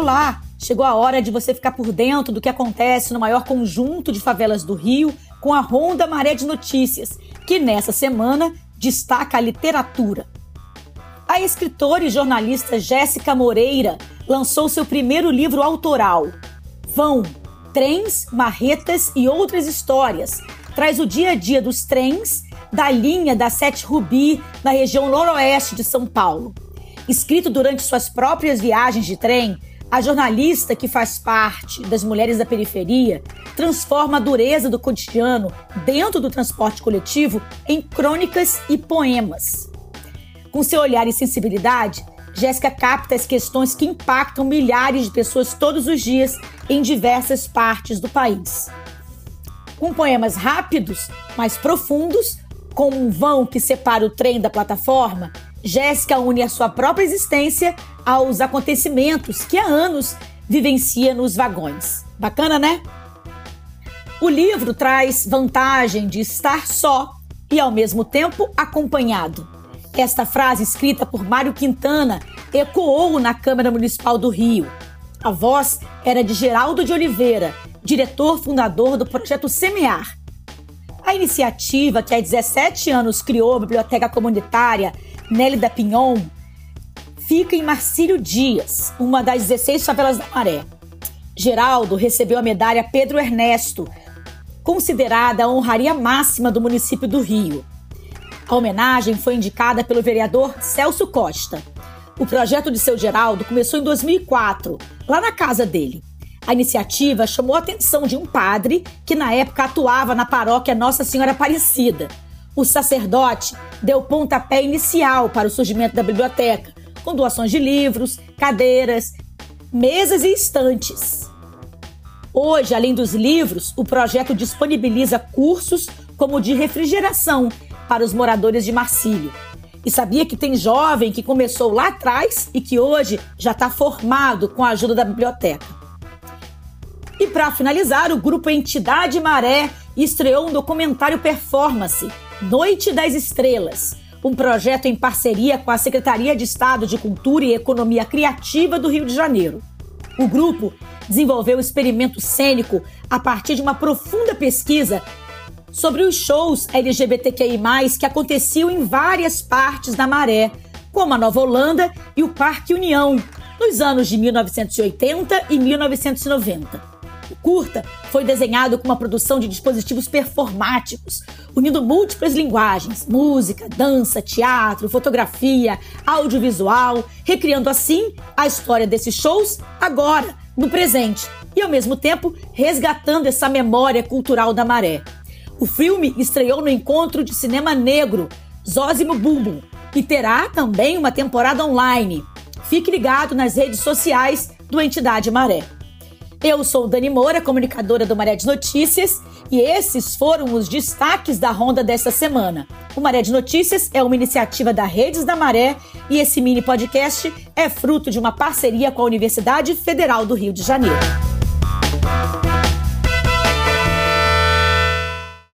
Olá! Chegou a hora de você ficar por dentro do que acontece no maior conjunto de favelas do Rio com a Ronda Maré de Notícias, que nessa semana destaca a literatura. A escritora e jornalista Jéssica Moreira lançou seu primeiro livro autoral, Vão, Trens, Marretas e Outras Histórias. Traz o dia a dia dos trens da linha da Sete Rubi, na região noroeste de São Paulo. Escrito durante suas próprias viagens de trem, a jornalista que faz parte das mulheres da periferia transforma a dureza do cotidiano dentro do transporte coletivo em crônicas e poemas. Com seu olhar e sensibilidade, Jéssica capta as questões que impactam milhares de pessoas todos os dias em diversas partes do país. Com poemas rápidos, mas profundos, com um vão que separa o trem da plataforma, Jéssica une a sua própria existência aos acontecimentos que há anos vivencia nos vagões. Bacana, né? O livro traz vantagem de estar só e, ao mesmo tempo, acompanhado. Esta frase, escrita por Mário Quintana, ecoou na Câmara Municipal do Rio. A voz era de Geraldo de Oliveira, diretor fundador do projeto Semear. A iniciativa, que há 17 anos criou a Biblioteca Comunitária Nélida Pinhon, fica em Marcílio Dias, uma das 16 favelas da Maré. Geraldo recebeu a medalha Pedro Ernesto, considerada a honraria máxima do município do Rio. A homenagem foi indicada pelo vereador Celso Costa. O projeto de seu Geraldo começou em 2004, lá na casa dele. A iniciativa chamou a atenção de um padre que na época atuava na paróquia Nossa Senhora Aparecida o sacerdote deu pontapé inicial para o surgimento da biblioteca, com doações de livros, cadeiras, mesas e estantes. Hoje, além dos livros, o projeto disponibiliza cursos como o de refrigeração para os moradores de Marcílio. E sabia que tem jovem que começou lá atrás e que hoje já está formado com a ajuda da biblioteca. E para finalizar, o grupo Entidade Maré estreou um documentário performance Noite das Estrelas, um projeto em parceria com a Secretaria de Estado de Cultura e Economia Criativa do Rio de Janeiro. O grupo desenvolveu o experimento cênico a partir de uma profunda pesquisa sobre os shows LGBTQI, que aconteciam em várias partes da Maré, como a Nova Holanda e o Parque União, nos anos de 1980 e 1990. Curta foi desenhado com uma produção de dispositivos performáticos, unindo múltiplas linguagens, música, dança, teatro, fotografia, audiovisual, recriando assim a história desses shows agora, no presente, e ao mesmo tempo resgatando essa memória cultural da maré. O filme estreou no encontro de cinema negro Zózimo Bumbum e terá também uma temporada online. Fique ligado nas redes sociais do Entidade Maré. Eu sou Dani Moura, comunicadora do Maré de Notícias, e esses foram os destaques da ronda desta semana. O Maré de Notícias é uma iniciativa da Redes da Maré e esse mini podcast é fruto de uma parceria com a Universidade Federal do Rio de Janeiro.